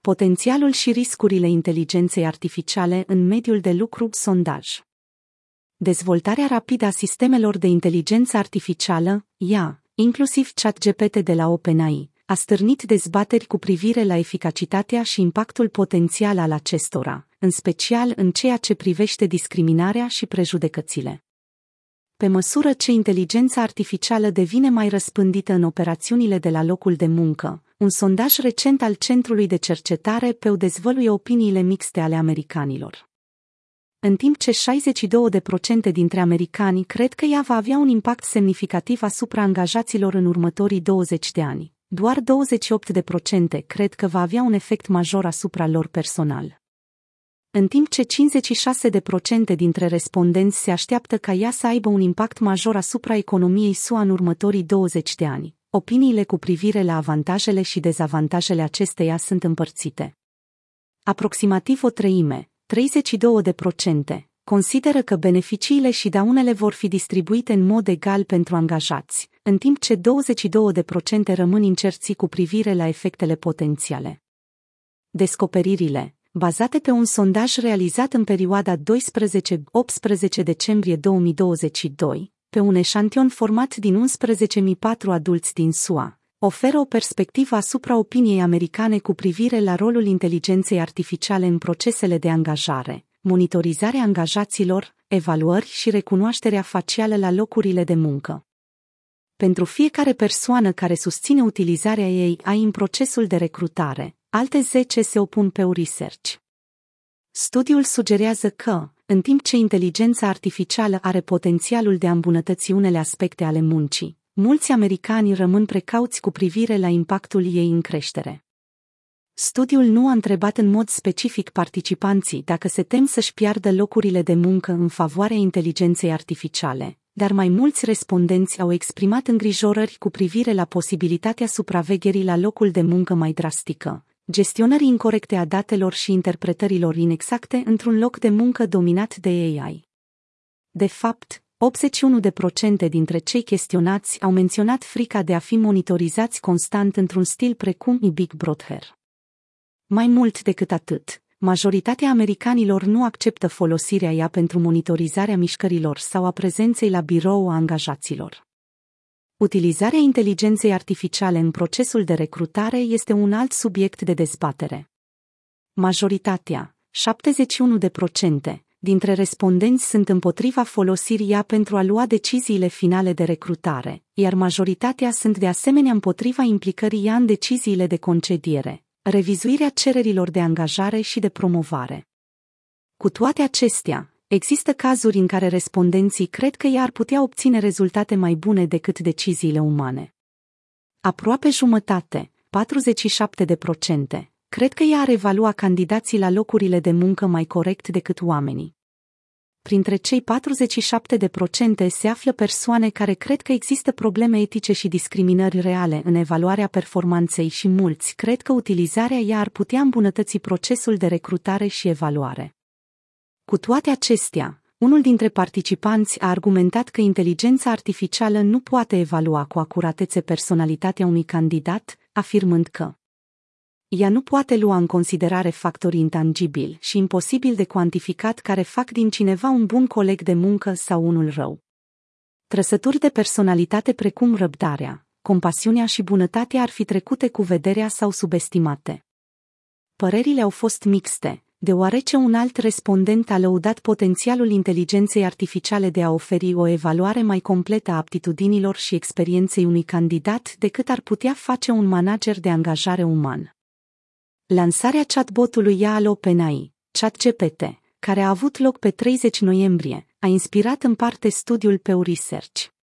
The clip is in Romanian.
Potențialul și riscurile inteligenței artificiale în mediul de lucru sondaj. Dezvoltarea rapidă a sistemelor de inteligență artificială, IA, inclusiv ChatGPT de la OpenAI, a stârnit dezbateri cu privire la eficacitatea și impactul potențial al acestora, în special în ceea ce privește discriminarea și prejudecățile. Pe măsură ce inteligența artificială devine mai răspândită în operațiunile de la locul de muncă, un sondaj recent al Centrului de Cercetare PEU dezvăluie opiniile mixte ale americanilor. În timp ce 62% dintre americani cred că ea va avea un impact semnificativ asupra angajaților în următorii 20 de ani, doar 28% cred că va avea un efect major asupra lor personal. În timp ce 56% dintre respondenți se așteaptă ca ea să aibă un impact major asupra economiei SUA în următorii 20 de ani, opiniile cu privire la avantajele și dezavantajele acesteia sunt împărțite. Aproximativ o treime, 32%, consideră că beneficiile și daunele vor fi distribuite în mod egal pentru angajați, în timp ce 22% rămân incerți cu privire la efectele potențiale. Descoperirile, bazate pe un sondaj realizat în perioada 12-18 decembrie 2022, pe un eșantion format din 11.004 adulți din SUA, oferă o perspectivă asupra opiniei americane cu privire la rolul inteligenței artificiale în procesele de angajare, monitorizarea angajaților, evaluări și recunoașterea facială la locurile de muncă. Pentru fiecare persoană care susține utilizarea ei AI în procesul de recrutare, alte 10 se opun pe Research. Studiul sugerează că, în timp ce inteligența artificială are potențialul de a îmbunătăți unele aspecte ale muncii, mulți americani rămân precauți cu privire la impactul ei în creștere. Studiul nu a întrebat în mod specific participanții dacă se tem să-și piardă locurile de muncă în favoarea inteligenței artificiale, dar mai mulți respondenți au exprimat îngrijorări cu privire la posibilitatea supravegherii la locul de muncă mai drastică, gestionării incorrecte a datelor și interpretărilor inexacte într-un loc de muncă dominat de AI. De fapt, 81% dintre cei chestionați au menționat frica de a fi monitorizați constant într-un stil precum i Big Brother. Mai mult decât atât, majoritatea americanilor nu acceptă folosirea ea pentru monitorizarea mișcărilor sau a prezenței la birou a angajaților. Utilizarea inteligenței artificiale în procesul de recrutare este un alt subiect de dezbatere. Majoritatea, 71%, dintre respondenți sunt împotriva folosirii ea pentru a lua deciziile finale de recrutare, iar majoritatea sunt de asemenea împotriva implicării ea în deciziile de concediere, revizuirea cererilor de angajare și de promovare. Cu toate acestea, există cazuri în care respondenții cred că ea ar putea obține rezultate mai bune decât deciziile umane. Aproape jumătate, 47 de procente, cred că ea ar evalua candidații la locurile de muncă mai corect decât oamenii. Printre cei 47 de procente se află persoane care cred că există probleme etice și discriminări reale în evaluarea performanței și mulți cred că utilizarea ea ar putea îmbunătăți procesul de recrutare și evaluare. Cu toate acestea, unul dintre participanți a argumentat că inteligența artificială nu poate evalua cu acuratețe personalitatea unui candidat, afirmând că ea nu poate lua în considerare factori intangibili și imposibil de cuantificat care fac din cineva un bun coleg de muncă sau unul rău. Trăsături de personalitate precum răbdarea, compasiunea și bunătatea ar fi trecute cu vederea sau subestimate. Părerile au fost mixte, deoarece un alt respondent a lăudat potențialul inteligenței artificiale de a oferi o evaluare mai completă a aptitudinilor și experienței unui candidat decât ar putea face un manager de angajare uman. Lansarea chatbotului IA al OpenAI, ChatGPT, care a avut loc pe 30 noiembrie, a inspirat în parte studiul Pew Research.